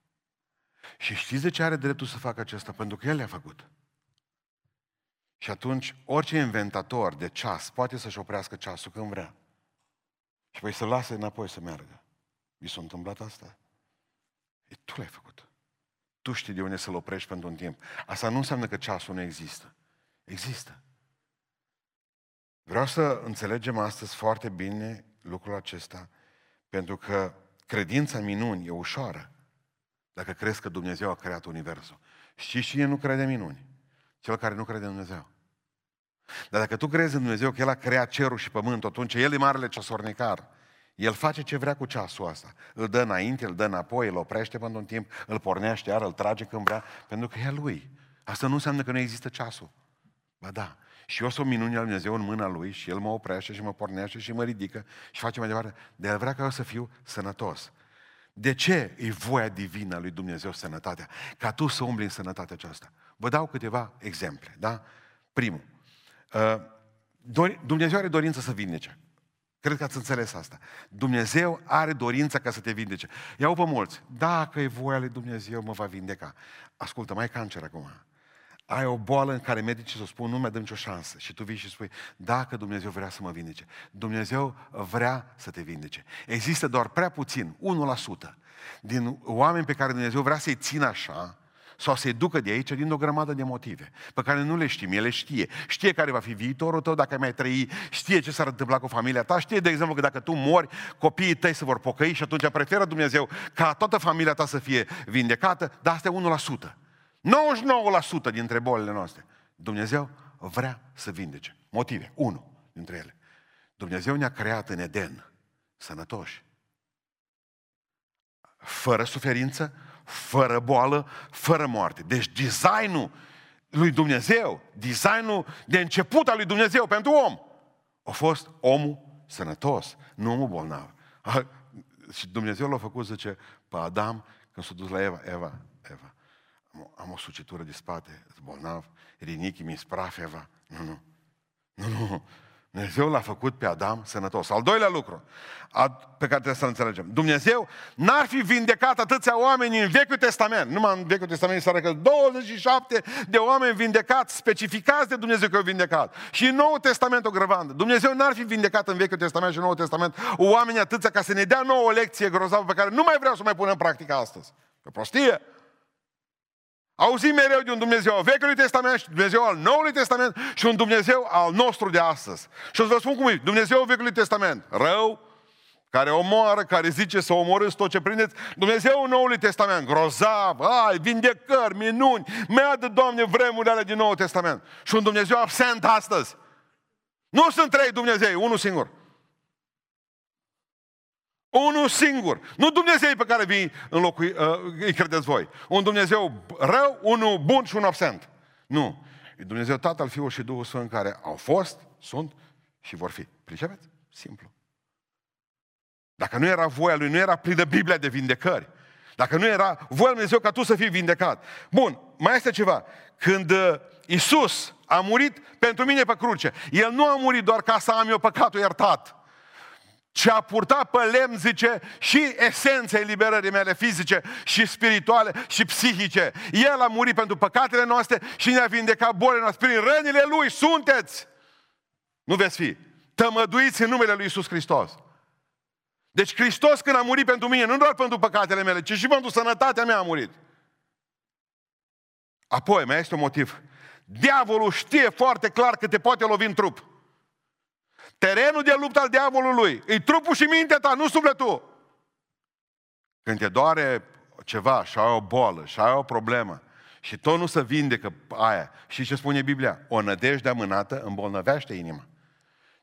Și știți de ce are dreptul să facă acesta? Pentru că el le-a făcut. Și atunci, orice inventator de ceas poate să-și oprească ceasul când vrea. Și păi să lasă înapoi să meargă. Vi s-a întâmplat asta? E, tu l-ai făcut. Tu știi de unde să-l oprești pentru un timp. Asta nu înseamnă că ceasul nu există. Există. Vreau să înțelegem astăzi foarte bine lucrul acesta, pentru că credința în minuni e ușoară. Dacă crezi că Dumnezeu a creat Universul. Și cine nu crede în minuni? Cel care nu crede în Dumnezeu. Dar dacă tu crezi în Dumnezeu că El a creat cerul și pământul, atunci El e marele ceasornicar. El face ce vrea cu ceasul ăsta. Îl dă înainte, îl dă înapoi, îl oprește pentru un timp, îl pornește iar, îl trage când vrea, pentru că e a lui. Asta nu înseamnă că nu există ceasul. Ba da. Și eu sunt minunea lui Dumnezeu în mâna lui și El mă oprește și mă pornește și mă ridică și face mai departe. De El vrea ca eu să fiu sănătos. De ce e voia divină a lui Dumnezeu sănătatea? Ca tu să umbli în sănătatea aceasta. Vă dau câteva exemple, da? Primul. Uh, Dumnezeu are dorință să vindece. Cred că ați înțeles asta. Dumnezeu are dorința ca să te vindece. Iau pe mulți. Dacă e voia lui Dumnezeu, mă va vindeca. Ascultă, mai ai cancer acum. Ai o boală în care medicii să spun, nu mai dăm nicio șansă. Și tu vii și spui, dacă Dumnezeu vrea să mă vindece. Dumnezeu vrea să te vindece. Există doar prea puțin, 1% din oameni pe care Dumnezeu vrea să-i țină așa, sau să-i ducă de aici din o grămadă de motive, pe care nu le știm, el știe. Știe care va fi viitorul tău dacă ai mai trăi, știe ce s-ar întâmpla cu familia ta, știe, de exemplu, că dacă tu mori, copiii tăi se vor pocăi și atunci preferă Dumnezeu ca toată familia ta să fie vindecată, dar asta e 1%. 99% dintre bolile noastre. Dumnezeu vrea să vindece. Motive. Unu dintre ele. Dumnezeu ne-a creat în Eden sănătoși. Fără suferință, fără boală, fără moarte. Deci designul lui Dumnezeu, designul de început al lui Dumnezeu pentru om, a fost omul sănătos, nu omul bolnav. Și Dumnezeu l-a făcut, zice, pe Adam, când s-a dus la Eva, Eva, Eva, am, am o sucitură de spate, sunt bolnav, rinichi mi spraf, Eva. Nu, nu, nu, nu, Dumnezeu l-a făcut pe Adam sănătos. Al doilea lucru pe care trebuie să-l înțelegem. Dumnezeu n-ar fi vindecat atâția oameni în Vechiul Testament. Numai în Vechiul Testament se arată 27 de oameni vindecați, specificați de Dumnezeu că au vindecat. Și în Noul Testament o grăvandă. Dumnezeu n-ar fi vindecat în Vechiul Testament și în Noul Testament oameni atâția ca să ne dea nouă o lecție grozavă pe care nu mai vreau să mai punem în practică astăzi. Pe prostie. Auzim mereu de un Dumnezeu al Vechiului Testament și Dumnezeu al Noului Testament și un Dumnezeu al nostru de astăzi. Și o să vă spun cum e. Dumnezeu al Vechiului Testament, rău, care omoară, care zice să omorâți tot ce prindeți. Dumnezeu Noului Testament, grozav, ai, vindecări, minuni, mi-a de Doamne vremurile alea din Noul Testament. Și un Dumnezeu absent astăzi. Nu sunt trei Dumnezei, unul singur. Unul singur. Nu Dumnezeu pe care vii în locul, uh, îi credeți voi. Un Dumnezeu rău, unul bun și unul absent. Nu. E Dumnezeu Tatăl, Fiul și Duhul Sfânt care au fost, sunt și vor fi. Pricepeți? Simplu. Dacă nu era voia lui, nu era plină Biblia de vindecări. Dacă nu era voia lui Dumnezeu ca tu să fii vindecat. Bun, mai este ceva. Când uh, Isus a murit pentru mine pe cruce, El nu a murit doar ca să am eu păcatul iertat ce a purtat pe lemn, zice, și esența eliberării mele fizice și spirituale și psihice. El a murit pentru păcatele noastre și ne-a vindecat bolile noastre. Prin rănile Lui sunteți! Nu veți fi. Tămăduiți în numele Lui Isus Hristos. Deci Hristos când a murit pentru mine, nu doar pentru păcatele mele, ci și pentru sănătatea mea a murit. Apoi, mai este un motiv. Diavolul știe foarte clar că te poate lovi în trup. Terenul de luptă al diavolului. E trupul și mintea ta, nu sufletul. Când te doare ceva și ai o boală și ai o problemă și tot nu se vindecă aia. Și ce spune Biblia? O nădejde amânată îmbolnăvește inima.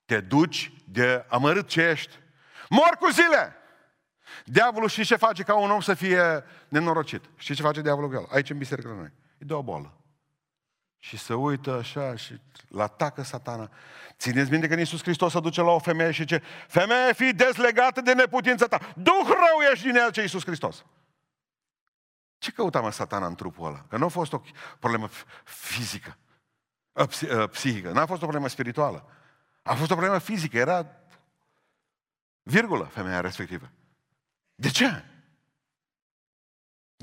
Te duci de amărât ce ești. Mor cu zile! Diavolul și ce face ca un om să fie nenorocit? Și ce face diavolul cu el? Aici în biserică la noi. Îi dă o boală. Și se uită așa și la atacă satana. Țineți minte că Iisus Hristos se duce la o femeie și zice, femeie, fi dezlegată de neputința ta. Duh rău ești din el ce Iisus Hristos. Ce căuta mă satana în trupul ăla? Că nu a fost o problemă fizică, psihică, n-a fost o problemă spirituală. A fost o problemă fizică, era virgulă femeia respectivă. De ce?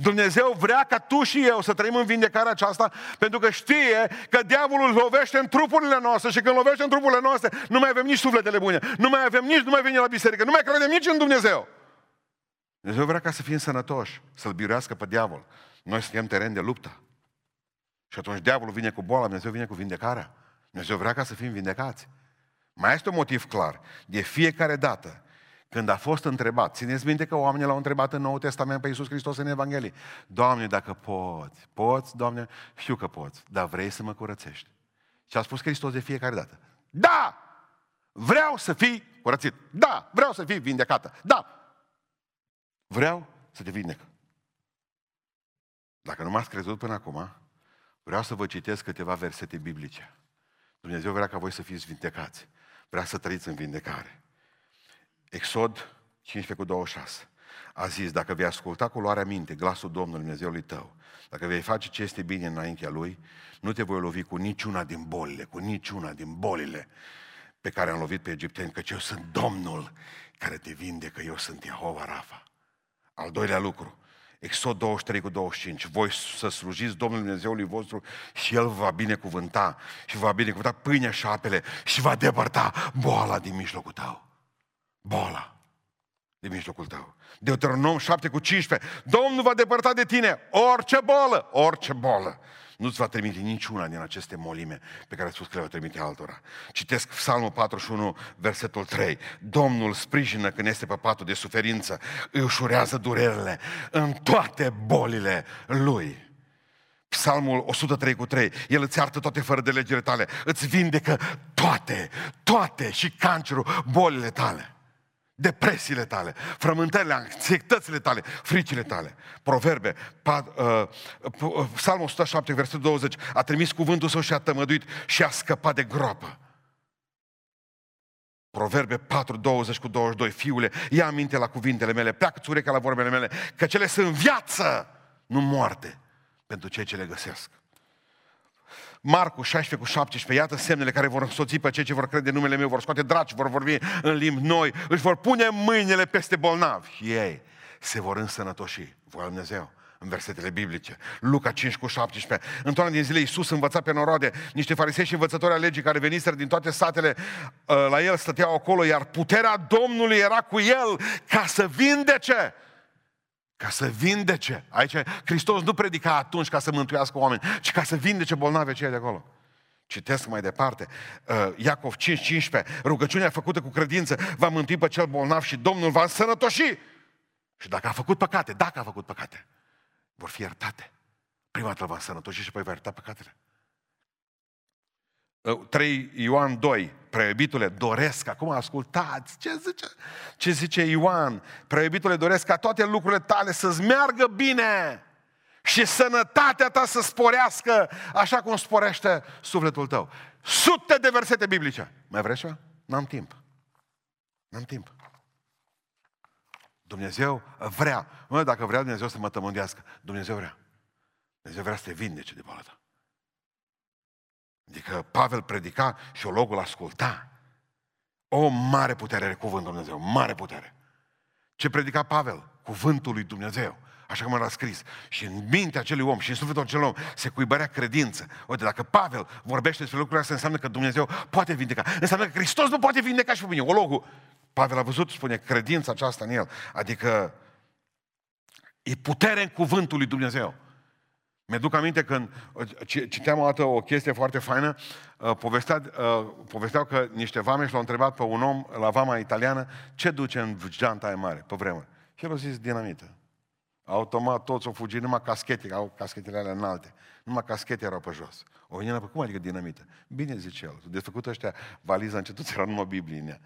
Dumnezeu vrea ca tu și eu să trăim în vindecarea aceasta pentru că știe că diavolul lovește în trupurile noastre și când lovește în trupurile noastre nu mai avem nici sufletele bune, nu mai avem nici, nu mai venim la biserică, nu mai credem nici în Dumnezeu. Dumnezeu vrea ca să fim sănătoși, să-l biruiască pe diavol. Noi suntem teren de luptă. Și atunci diavolul vine cu boala, Dumnezeu vine cu vindecarea. Dumnezeu vrea ca să fim vindecați. Mai este un motiv clar. De fiecare dată când a fost întrebat, țineți minte că oamenii l-au întrebat în Noul Testament pe Iisus Hristos în Evanghelie. Doamne, dacă poți, poți, Doamne, știu că poți, dar vrei să mă curățești. Și a spus Hristos de fiecare dată. Da! Vreau să fii curățit. Da, vreau să fii vindecată. Da. Vreau să te vindec. Dacă nu m-ați crezut până acum, vreau să vă citesc câteva versete biblice. Dumnezeu vrea ca voi să fiți vindecați. Vrea să trăiți în vindecare. Exod 15 cu 26 a zis, dacă vei asculta cu luarea minte glasul Domnului Dumnezeului tău, dacă vei face ce este bine înaintea Lui, nu te voi lovi cu niciuna din bolile, cu niciuna din bolile pe care am lovit pe egipteni, căci eu sunt Domnul care te vindecă, eu sunt Jehova Rafa. Al doilea lucru, Exod 23 cu 25, voi să slujiți Domnul Dumnezeului vostru și El va binecuvânta și va binecuvânta pâinea și apele și va depărta boala din mijlocul tău. Boala din mijlocul tău. Deuteronom 7 cu 15, Domnul va depărta de tine orice bolă, orice bolă nu-ți va trimite niciuna din aceste molime pe care a spus că le va trimite altora. Citesc Psalmul 41, versetul 3. Domnul sprijină când este pe patul de suferință, îi ușurează durerile în toate bolile lui. Psalmul 103 cu 3, El îți artă toate fără de legile tale, îți vindecă toate, toate și cancerul, bolile tale depresiile tale, frământările, anxietățile tale, fricile tale. Proverbe, pa, uh, uh, Psalmul 107, versetul 20, a trimis cuvântul său și a tămăduit și a scăpat de groapă. Proverbe 4, 20 cu 22, fiule, ia aminte la cuvintele mele, pleacă-ți urechea la vorbele mele, că cele sunt viață, nu moarte, pentru cei ce le găsesc. Marcu 16 cu 17, iată semnele care vor însoți pe cei ce vor crede în numele meu, vor scoate draci, vor vorbi în limbi noi, își vor pune mâinile peste bolnavi și ei se vor însănătoși. Voia Dumnezeu în versetele biblice. Luca 5 cu 17. Într-una din zile Iisus învăța pe norode niște farisei și învățători ale legii care veniseră din toate satele uh, la el, stăteau acolo, iar puterea Domnului era cu el ca să vindece ca să vindece. Aici Hristos nu predica atunci ca să mântuiască oameni, ci ca să vindece bolnavi cei de acolo. Citesc mai departe, uh, Iacov 5.15, rugăciunea făcută cu credință va mântui pe cel bolnav și Domnul va însănătoși. Și dacă a făcut păcate, dacă a făcut păcate, vor fi iertate. Prima dată va însănătoși și apoi va ierta păcatele. 3 Ioan 2, preobitule, doresc, acum ascultați, ce zice, ce zice Ioan, preobitule, doresc ca toate lucrurile tale să-ți meargă bine și sănătatea ta să sporească așa cum sporește sufletul tău. Sute de versete biblice. Mai vreți ceva? N-am timp. N-am timp. Dumnezeu vrea. Mă, dacă vrea Dumnezeu să mă tămândească, Dumnezeu vrea. Dumnezeu vrea să te vindece de boala ta. Adică Pavel predica și ologul asculta. O mare putere are cuvântul Dumnezeu, mare putere. Ce predica Pavel? Cuvântul lui Dumnezeu. Așa cum era scris. Și în mintea acelui om și în sufletul acelui om se cuibărea credință. Uite, dacă Pavel vorbește despre lucrurile astea, înseamnă că Dumnezeu poate vindeca. Înseamnă că Hristos nu poate vindeca și pe mine. Ologul, Pavel a văzut, spune, credința aceasta în el. Adică e putere în cuvântul lui Dumnezeu. Mi-aduc aminte când uh, citeam o dată o chestie foarte faină, uh, povestea, uh, povesteau că niște vameși l-au întrebat pe un om la vama italiană ce duce în geanta aia mare, pe vremuri. Și el a zis dinamită. Automat toți au fugit, numai caschete, au caschetele alea înalte. Numai caschete erau pe jos. O venit pe cum adică dinamită? Bine zice el. De făcut ăștia valiza încetuți era numai Biblie în ea.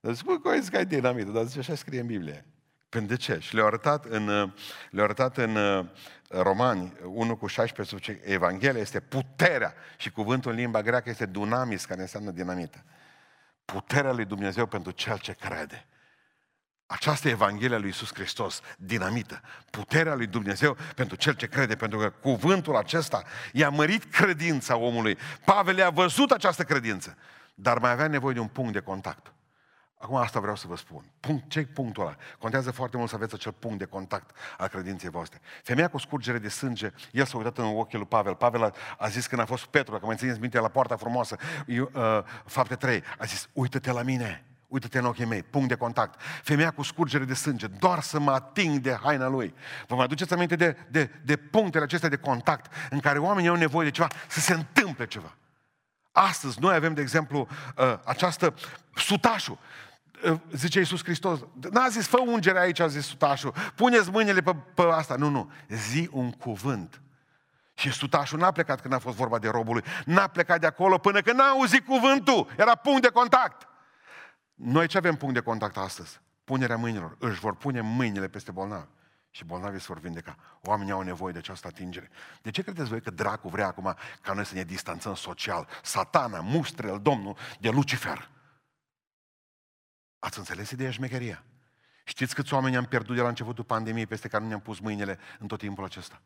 Dar zic, bă, că ai dinamită, dar zice, așa scrie în Biblie. Pentru de ce? Și le-au arătat în, le arătat în uh, Romani 1 cu 16, zice, Evanghelia este puterea și cuvântul în limba greacă este dunamis, care înseamnă dinamită. Puterea lui Dumnezeu pentru cel ce crede. Aceasta e Evanghelia lui Isus Hristos, dinamită. Puterea lui Dumnezeu pentru cel ce crede, pentru că cuvântul acesta i-a mărit credința omului. Pavel a văzut această credință, dar mai avea nevoie de un punct de contact. Acum asta vreau să vă spun. Punct, ce punctul ăla? Contează foarte mult să aveți acel punct de contact al credinței voastre. Femeia cu scurgere de sânge, el s-a uitat în ochii lui Pavel. Pavel a, a zis când a fost Petru, dacă mai țineți minte la poarta frumoasă, eu, uh, fapte 3, a zis, uită-te la mine, uită-te în ochii mei, punct de contact. Femeia cu scurgere de sânge, doar să mă ating de haina lui. Vă mai aduceți aminte de, de, de punctele acestea de contact în care oamenii au nevoie de ceva, să se întâmple ceva. Astăzi noi avem, de exemplu, uh, această sutașul. Uh, zice Iisus Hristos, n-a zis, fă ungere aici, a zis sutașul, puneți mâinile pe, pe asta. Nu, nu, zi un cuvânt. Și sutașul n-a plecat când a fost vorba de robului, n-a plecat de acolo până când n-a auzit cuvântul, era punct de contact. Noi ce avem punct de contact astăzi? Punerea mâinilor. Își vor pune mâinile peste bolnavi și bolnavii se vor vindeca. Oamenii au nevoie de această atingere. De ce credeți voi că dracu vrea acum ca noi să ne distanțăm social? Satana, mustrel, Domnul, de Lucifer. Ați înțeles ideea șmecheria? Știți câți oameni am pierdut de la începutul pandemiei peste care nu ne-am pus mâinile în tot timpul acesta?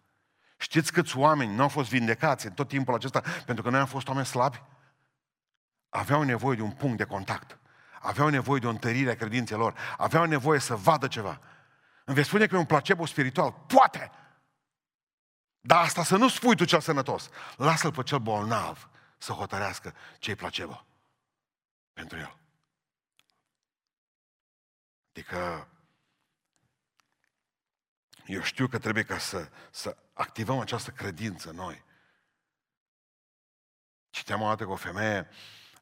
Știți câți oameni nu au fost vindecați în tot timpul acesta pentru că noi am fost oameni slabi? Aveau nevoie de un punct de contact. Aveau nevoie de o întărire a credinței lor. Aveau nevoie să vadă ceva. Îmi vei spune că e un placebo spiritual. Poate! Dar asta să nu spui tu cel sănătos. Lasă-l pe cel bolnav să hotărească ce-i placebo pentru el. Adică eu știu că trebuie ca să, să activăm această credință noi. Citeam o dată că o femeie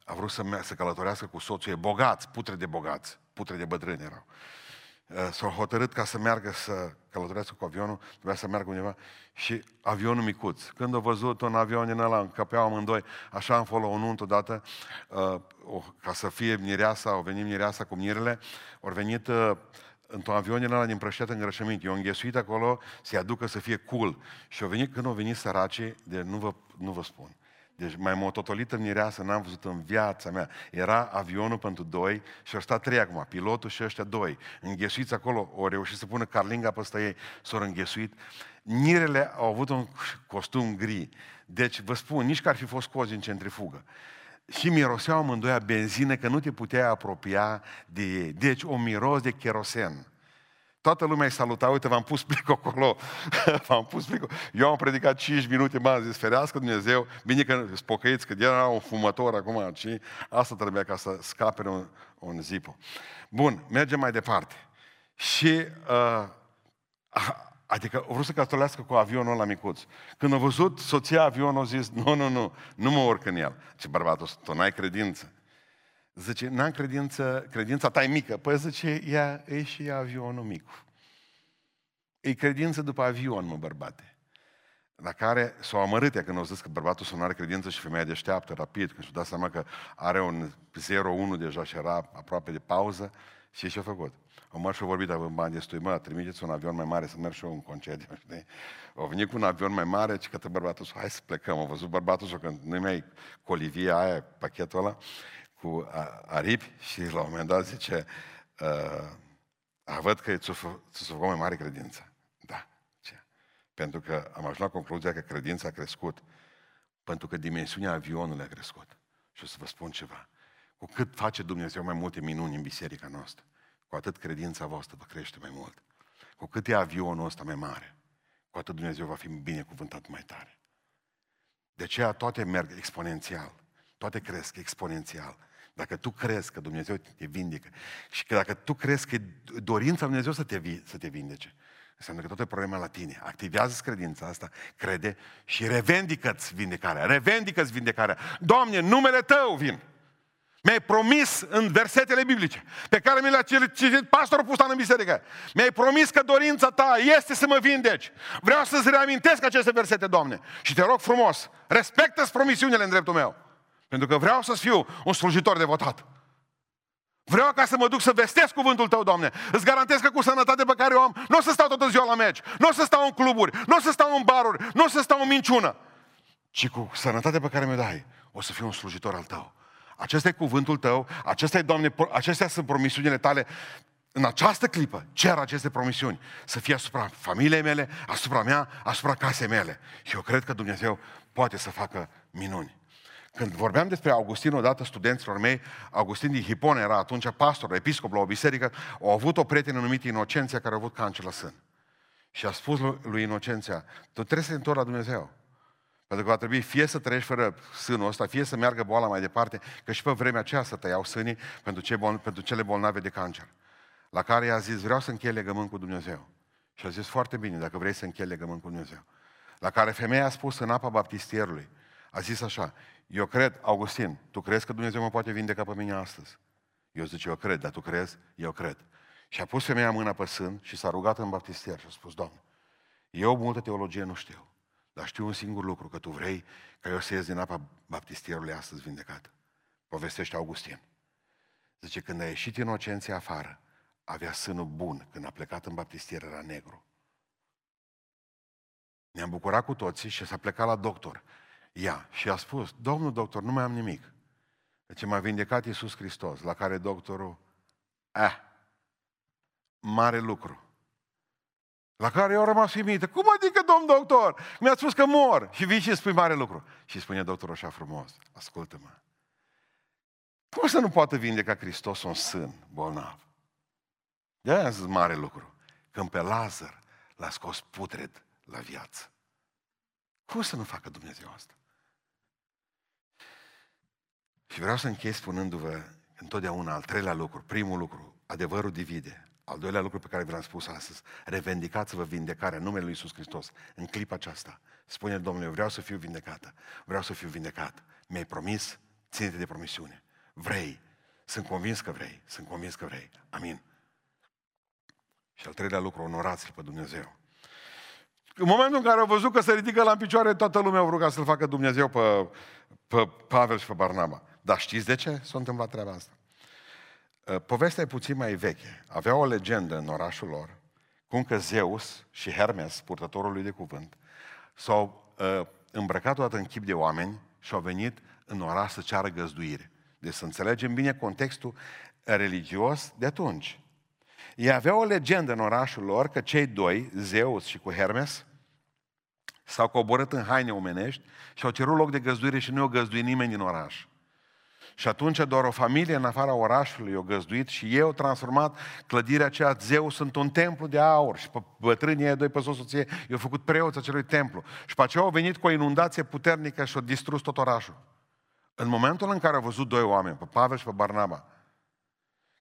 a vrut să, să călătorească cu soțul, e bogați, putre de bogați, putre de bătrâni erau. Uh, s-au hotărât ca să meargă să călătorească cu avionul, trebuia să meargă undeva și avionul micuț. Când a văzut un avion din ăla, încăpeau amândoi, așa am fost la o nuntă odată, uh, ca să fie mireasa, au venit mireasa cu mirele, au venit uh, într-un avion din ăla din prășteat îngrășămint. Eu am înghesuit acolo să-i aducă să fie cool. Și au venit, când au venit săracii, de nu vă, nu vă spun. Deci mai mototolită mireasă n-am văzut în viața mea. Era avionul pentru doi și au stat trei acum, pilotul și ăștia doi. Înghesuiți acolo, au reușit să pună carlinga peste ei, s-au înghesuit. Nirele au avut un costum gri. Deci vă spun, nici că ar fi fost cozi în centrifugă. Și miroseau amândoi benzină că nu te puteai apropia de ei. Deci o miros de kerosen. Toată lumea îi saluta, uite, v-am pus plicul acolo, v-am pus plicul. Eu am predicat 5 minute, m-am zis, ferească Dumnezeu, bine că spocăiți, că era un fumător acum, și asta trebuia ca să scape un, un zipo. Bun, mergem mai departe. Și, uh, adică, vreau să căsătorească cu avionul la micuț. Când a văzut soția avionul, a zis, nu, nu, nu, nu mă urc în el. Ce bărbatul, tu n-ai credință. Zice, n-am credință, credința ta e mică. Păi zice, ea e și avionul mic. E credință după avion, mă, bărbate. La care s-au amărât ea când au zis că bărbatul să nu are credință și femeia deșteaptă, rapid, când și-a dat seama că are un 0-1 deja și era aproape de pauză, și ce-a făcut? Au mers și au vorbit, având bani destui, mă, trimiteți un avion mai mare să merg și eu în concediu, știi? Au venit cu un avion mai mare și către bărbatul hai să plecăm. Au văzut bărbatul că nu mai colivia aia, pachetul ăla, cu aripi și la un moment dat zice, uh, văd că ți-o făcut mai mare credință. Da. Ce? Pentru că am ajuns la concluzia că credința a crescut. Pentru că dimensiunea avionului a crescut. Și o să vă spun ceva. Cu cât face Dumnezeu mai multe minuni în biserica noastră, cu atât credința voastră va crește mai mult. Cu cât e avionul ăsta mai mare, cu atât Dumnezeu va fi binecuvântat mai tare. De aceea toate merg exponențial. Toate cresc exponențial. Dacă tu crezi că Dumnezeu te vindecă și că dacă tu crezi că e dorința lui Dumnezeu să te, să te vindece, înseamnă că tot e problema la tine. Activează credința asta, crede și revendică-ți vindecarea. Revendică-ți vindecarea. Doamne, numele Tău vin. Mi-ai promis în versetele biblice, pe care mi le-a citit pastorul pus în biserică. Mi-ai promis că dorința ta este să mă vindeci. Vreau să-ți reamintesc aceste versete, Doamne. Și te rog frumos, respectă-ți promisiunile în dreptul meu. Pentru că vreau să fiu un slujitor devotat. Vreau ca să mă duc să vestesc cuvântul Tău, Doamne. Îți garantez că cu sănătatea pe care o am, nu o să stau toată ziua la meci, nu o să stau în cluburi, nu o să stau în baruri, nu o să stau în minciună, ci cu sănătatea pe care mi-o dai, o să fiu un slujitor al Tău. Acesta e cuvântul Tău, acestea, Doamne, acestea sunt promisiunile Tale. În această clipă cer aceste promisiuni să fie asupra familiei mele, asupra mea, asupra casei mele. Și eu cred că Dumnezeu poate să facă minuni. Când vorbeam despre Augustin odată studenților mei, Augustin din Hipone era atunci pastor, episcop la o biserică, au avut o prietenă numită Inocenția care a avut cancer la sân. Și a spus lui Inocenția, tu trebuie să te întorci la Dumnezeu. Pentru că va trebui fie să trăiești fără sânul ăsta, fie să meargă boala mai departe, că și pe vremea aceea să tăiau sânii pentru, cei bol- pentru cele bolnave de cancer. La care i-a zis, vreau să închei legământ cu Dumnezeu. Și a zis, foarte bine, dacă vrei să închei legământ cu Dumnezeu. La care femeia a spus în apa baptistierului, a zis așa, eu cred, Augustin, tu crezi că Dumnezeu mă poate vindeca pe mine astăzi? Eu zice, eu cred, dar tu crezi? Eu cred. Și a pus femeia mâna pe sân și s-a rugat în baptistier și a spus, Doamne, eu multă teologie nu știu, dar știu un singur lucru, că tu vrei ca eu să ies din apa baptistierului astăzi vindecat. Povestește Augustin. Zice, când a ieșit inocenția afară, avea sânul bun. Când a plecat în baptistier era negru. Ne-am bucurat cu toții și s-a plecat la doctor. Ia, și a spus, domnul doctor, nu mai am nimic. Deci m-a vindecat Iisus Hristos, la care doctorul, eh, mare lucru. La care eu am rămas uimită. Cum adică, domn doctor? Mi-a spus că mor. Și vii și spui mare lucru. Și spune doctorul așa frumos, ascultă-mă. Cum să nu poată vindeca Hristos un sân bolnav? De aia am zis mare lucru. Când pe Lazar l-a scos putred la viață. Cum să nu facă Dumnezeu asta? Și vreau să închei spunându-vă întotdeauna al treilea lucru, primul lucru, adevărul divide. Al doilea lucru pe care vi l-am spus astăzi, revendicați-vă vindecarea în numele Lui Iisus Hristos. În clipa aceasta, spune Domnule, eu vreau să fiu vindecată, vreau să fiu vindecat. Mi-ai promis, ține de promisiune. Vrei, sunt convins că vrei, sunt convins că vrei. Amin. Și al treilea lucru, onorați-L pe Dumnezeu. În momentul în care au văzut că se ridică la picioare, toată lumea a rugat să-L facă Dumnezeu pe, pe Pavel și pe Barnaba. Dar știți de ce s-a întâmplat treaba asta? Uh, povestea e puțin mai veche. Avea o legendă în orașul lor, cum că Zeus și Hermes, purtătorul lui de cuvânt, s-au uh, îmbrăcat odată în chip de oameni și au venit în oraș să ceară găzduire. Deci să înțelegem bine contextul religios de atunci. Ei aveau o legendă în orașul lor că cei doi, Zeus și cu Hermes, s-au coborât în haine omenești și au cerut loc de găzduire și nu au găzduit nimeni din oraș. Și atunci doar o familie în afara orașului o găzduit și ei au transformat clădirea aceea Zeus într-un templu de aur. Și pe bătrânii ei doi pe soție i-au făcut preoți acelui templu. Și pe aceea au venit cu o inundație puternică și au distrus tot orașul. În momentul în care au văzut doi oameni, pe Pavel și pe Barnaba,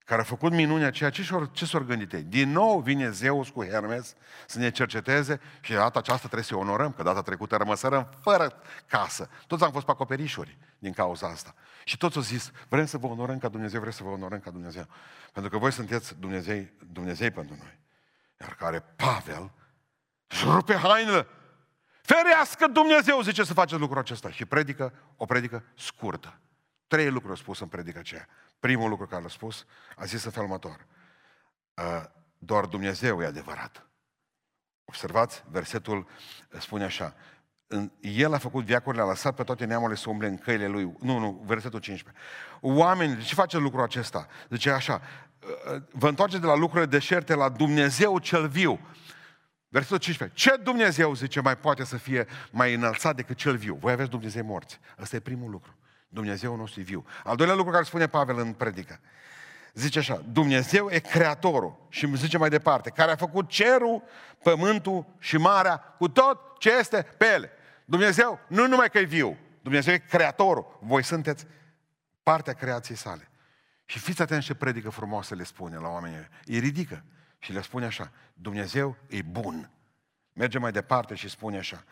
care a făcut minunea aceea, ce, ce s-au gândit ei? Din nou vine Zeus cu Hermes să ne cerceteze și de data aceasta trebuie să onorăm, că data trecută rămăsărăm fără casă. Toți am fost pe acoperișuri din cauza asta. Și toți au zis, vrem să vă onorăm ca Dumnezeu, vrem să vă onorăm ca Dumnezeu. Pentru că voi sunteți Dumnezei, Dumnezei pentru noi. Iar care Pavel își rupe hainele. Ferească Dumnezeu, zice să faceți lucrul acesta. Și predică, o predică scurtă. Trei lucruri au spus în predica aceea. Primul lucru care l-a spus, a zis în felul următor. Doar Dumnezeu e adevărat. Observați, versetul spune așa. El a făcut viacurile, a lăsat pe toate neamurile să umble în căile lui. Nu, nu, versetul 15. Oameni, ce face lucrul acesta? Zice așa, vă întoarceți de la lucrurile deșerte la Dumnezeu cel viu. Versetul 15. Ce Dumnezeu, zice, mai poate să fie mai înălțat decât cel viu? Voi aveți Dumnezeu morți. Ăsta e primul lucru. Dumnezeu nostru e viu. Al doilea lucru care spune Pavel în predică. Zice așa, Dumnezeu e creatorul și îmi zice mai departe, care a făcut cerul, pământul și marea cu tot ce este pe ele. Dumnezeu nu numai că e viu, Dumnezeu e creatorul. Voi sunteți partea creației sale. Și fiți atenți ce predică frumoasă le spune la oamenii. Îi ridică și le spune așa, Dumnezeu e bun. Merge mai departe și spune așa,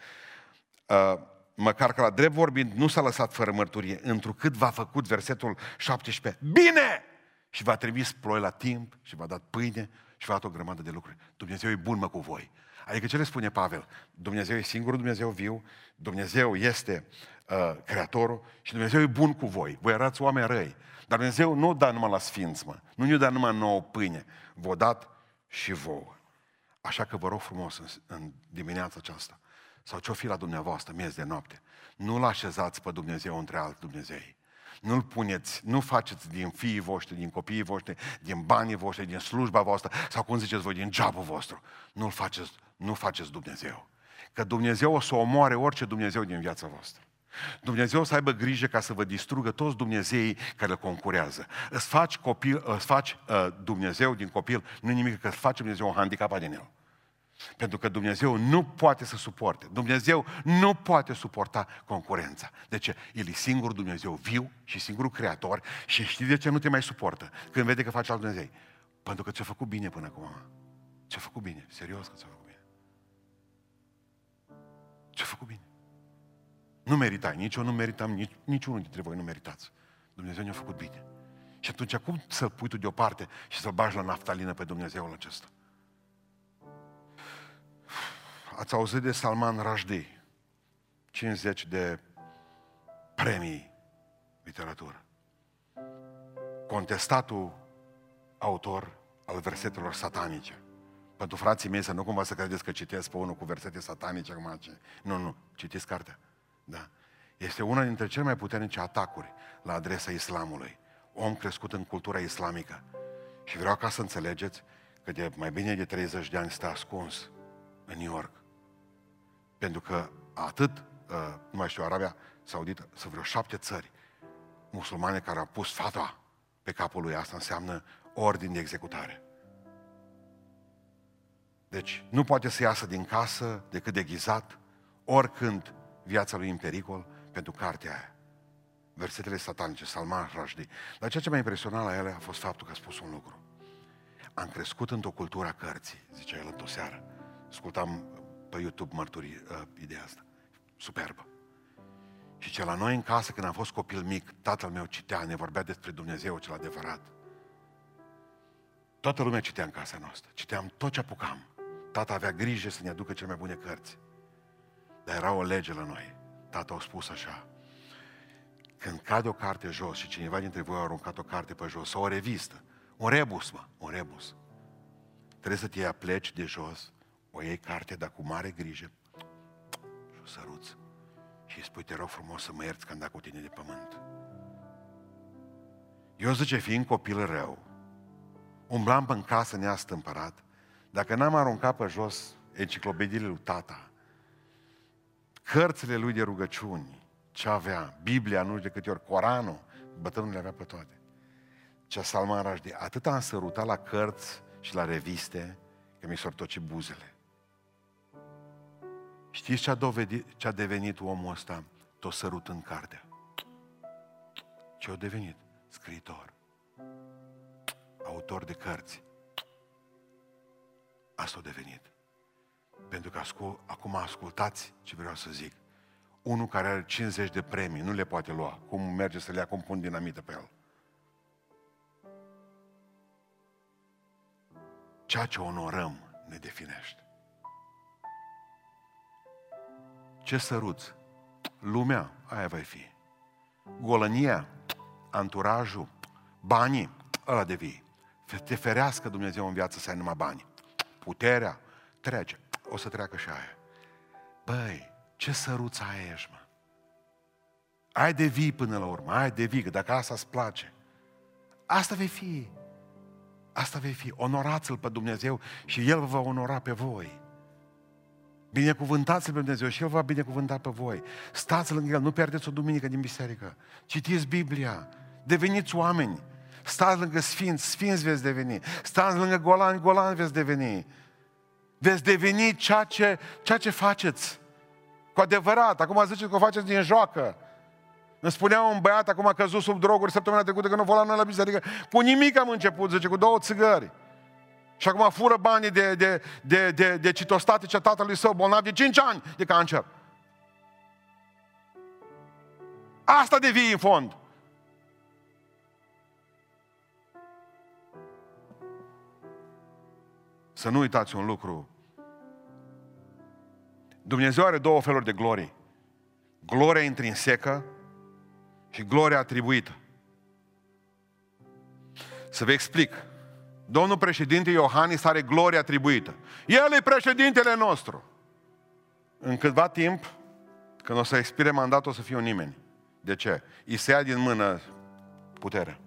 uh, măcar că la drept vorbind nu s-a lăsat fără mărturie, întrucât v-a făcut versetul 17, bine! Și v-a trimis ploi la timp și v-a dat pâine și v-a dat o grămadă de lucruri. Dumnezeu e bun, mă, cu voi. Adică ce le spune Pavel? Dumnezeu e singurul Dumnezeu viu, Dumnezeu este uh, Creatorul și Dumnezeu e bun cu voi. Voi erați oameni răi. Dar Dumnezeu nu da numai la sfinți, mă. Nu ne-o da numai nouă pâine. Vă dat și vouă. Așa că vă rog frumos în, în dimineața aceasta sau ce-o fi la dumneavoastră, miez de noapte, nu-L așezați pe Dumnezeu între alți Dumnezei. Nu-L puneți, nu faceți din fiii voștri, din copiii voștri, din banii voștri, din slujba voastră, sau cum ziceți voi, din jobul vostru. Nu-L faceți, nu faceți Dumnezeu. Că Dumnezeu o să omoare orice Dumnezeu din viața voastră. Dumnezeu să aibă grijă ca să vă distrugă toți Dumnezeii care îl concurează. Îți faci, copil, îți faci uh, Dumnezeu din copil, nu nimic, că îți face Dumnezeu un handicapat din el. Pentru că Dumnezeu nu poate să suporte. Dumnezeu nu poate suporta concurența. De ce? El e singur Dumnezeu viu și singurul creator și știi de ce nu te mai suportă când vede că face alt Dumnezeu? Pentru că ți-a făcut bine până acum. Ți-a făcut bine. Serios că ți-a făcut bine. Ți-a făcut bine. Nu meritai, nici eu nu meritam, nici, nici unul dintre voi nu meritați. Dumnezeu ne-a făcut bine. Și atunci cum să-l pui tu deoparte și să-l bagi la naftalină pe Dumnezeul acesta? Ați auzit de Salman Rushdie, 50 de premii literatură. contestatul autor al versetelor satanice. Pentru frații mei să nu cumva să credeți că citesc pe unul cu versete satanice acum. Ce... Nu, nu, citiți cartea. Da. Este una dintre cele mai puternice atacuri la adresa islamului. Om crescut în cultura islamică. Și vreau ca să înțelegeți că de mai bine de 30 de ani stă ascuns în New York. Pentru că atât, uh, nu mai știu, Arabia Saudită, să vreo șapte țări musulmane care au pus fatwa pe capul lui. Asta înseamnă ordin de executare. Deci nu poate să iasă din casă decât deghizat, oricând viața lui în pericol, pentru cartea aia. Versetele satanice, Salman Rushdie. Dar ceea ce m-a impresionat la ele a fost faptul că a spus un lucru. Am crescut într-o cultură a cărții, zicea el într-o seară. Ascultam pe YouTube mărturii uh, ideea asta. Superbă. Și ce la noi în casă, când am fost copil mic, tatăl meu citea, ne vorbea despre Dumnezeu cel adevărat. Toată lumea citea în casa noastră. Citeam tot ce apucam. Tata avea grijă să ne aducă cele mai bune cărți. Dar era o lege la noi. Tata a spus așa. Când cade o carte jos și cineva dintre voi a aruncat o carte pe jos, sau o revistă, un rebus, mă, un rebus. Trebuie să te iei pleci de jos, o iei carte, dar cu mare grijă, și o săruți. Și îi spui, te rog frumos să mă ierți când cu tine de pământ. Eu zice, fiind copil rău, umblam în casă neastâmpărat, dacă n-am aruncat pe jos enciclopediile lui tata, cărțile lui de rugăciuni, ce avea, Biblia, nu știu de câte ori, Coranul, bătrânul le avea pe toate. Ce Salman Rajdi, atât am sărutat la cărți și la reviste, că mi s-au toci buzele. Știți ce a, dovedit, ce a devenit omul ăsta tot sărut în cartea? Ce a devenit? Scriitor. Autor de cărți. Asta a devenit. Pentru că ascult, acum ascultați ce vreau să zic. Unul care are 50 de premii nu le poate lua. Cum merge să le ia, cum pun dinamită pe el. Ceea ce onorăm ne definește. Ce săruți? Lumea, aia va fi. Golănia, anturajul, banii, ăla devii. Te ferească Dumnezeu în viață să ai numai bani. Puterea trece. O să treacă și aia. Băi, ce săruță aia ești, mă? Ai de vii până la urmă, ai de vii, că dacă asta îți place. Asta vei fi. Asta vei fi. Onorați-L pe Dumnezeu și El vă va onora pe voi. Binecuvântați-L pe Dumnezeu și El va binecuvânta pe voi. Stați lângă El, nu pierdeți o duminică din biserică. Citiți Biblia, deveniți oameni. Stați lângă sfinți, sfinți veți deveni. Stați lângă golani, golani veți deveni. Veți deveni ceea ce, ceea ce faceți. Cu adevărat, acum ziceți că o faceți din joacă. Îmi spunea un băiat, acum a căzut sub droguri săptămâna trecută, că nu vola noi la biserică. Cu nimic am început, zice, cu două țigări. Și acum fură banii de, de, de, de, de citostatice tatălui său, bolnav de 5 ani de cancer. Asta devii în fond. Să nu uitați un lucru. Dumnezeu are două feluri de glorii. Gloria intrinsecă și gloria atribuită. Să vă explic. Domnul președinte Iohannis are gloria atribuită. El e președintele nostru. În câtva timp, când o să expire mandatul, o să fie un nimeni. De ce? I se ia din mână puterea.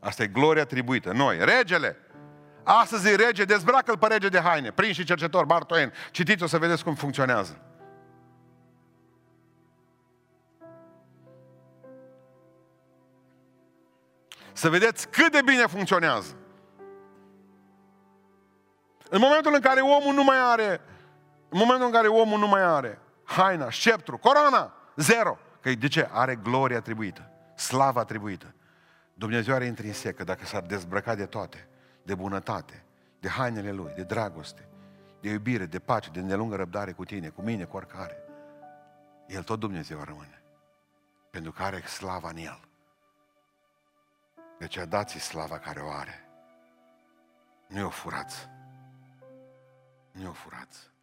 Asta e gloria atribuită. Noi, regele, astăzi e rege, dezbracă-l pe rege de haine. Prin și cercetor, Bartoen. Citiți, o să vedeți cum funcționează. Să vedeți cât de bine funcționează. În momentul în care omul nu mai are, în momentul în care omul nu mai are haina, sceptru, corona, zero. Că de ce? Are gloria atribuită, slava atribuită. Dumnezeu are intrinsecă, dacă s-ar dezbrăca de toate, de bunătate, de hainele Lui, de dragoste, de iubire, de pace, de nelungă răbdare cu tine, cu mine, cu oricare. El tot Dumnezeu rămâne. Pentru că are slava în El. Deci dați slava care o are. Nu o furați. Nu o furați.